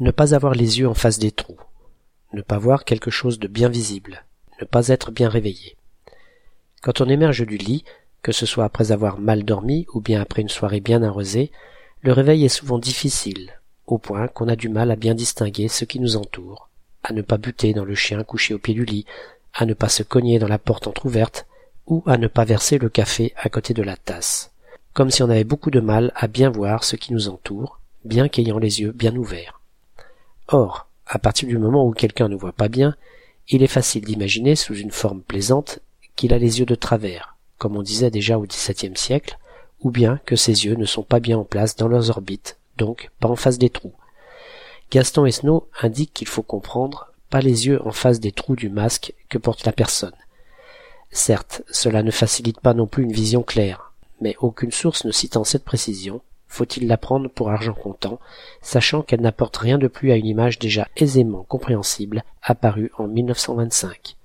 Ne pas avoir les yeux en face des trous. Ne pas voir quelque chose de bien visible. Ne pas être bien réveillé. Quand on émerge du lit, que ce soit après avoir mal dormi ou bien après une soirée bien arrosée, le réveil est souvent difficile, au point qu'on a du mal à bien distinguer ce qui nous entoure, à ne pas buter dans le chien couché au pied du lit, à ne pas se cogner dans la porte entr'ouverte, ou à ne pas verser le café à côté de la tasse, comme si on avait beaucoup de mal à bien voir ce qui nous entoure, bien qu'ayant les yeux bien ouverts. Or, à partir du moment où quelqu'un ne voit pas bien, il est facile d'imaginer sous une forme plaisante qu'il a les yeux de travers, comme on disait déjà au XVIIe siècle, ou bien que ses yeux ne sont pas bien en place dans leurs orbites, donc pas en face des trous. Gaston Esnault indique qu'il faut comprendre pas les yeux en face des trous du masque que porte la personne. Certes, cela ne facilite pas non plus une vision claire, mais aucune source ne citant cette précision, faut-il la prendre pour argent comptant, sachant qu'elle n'apporte rien de plus à une image déjà aisément compréhensible, apparue en 1925.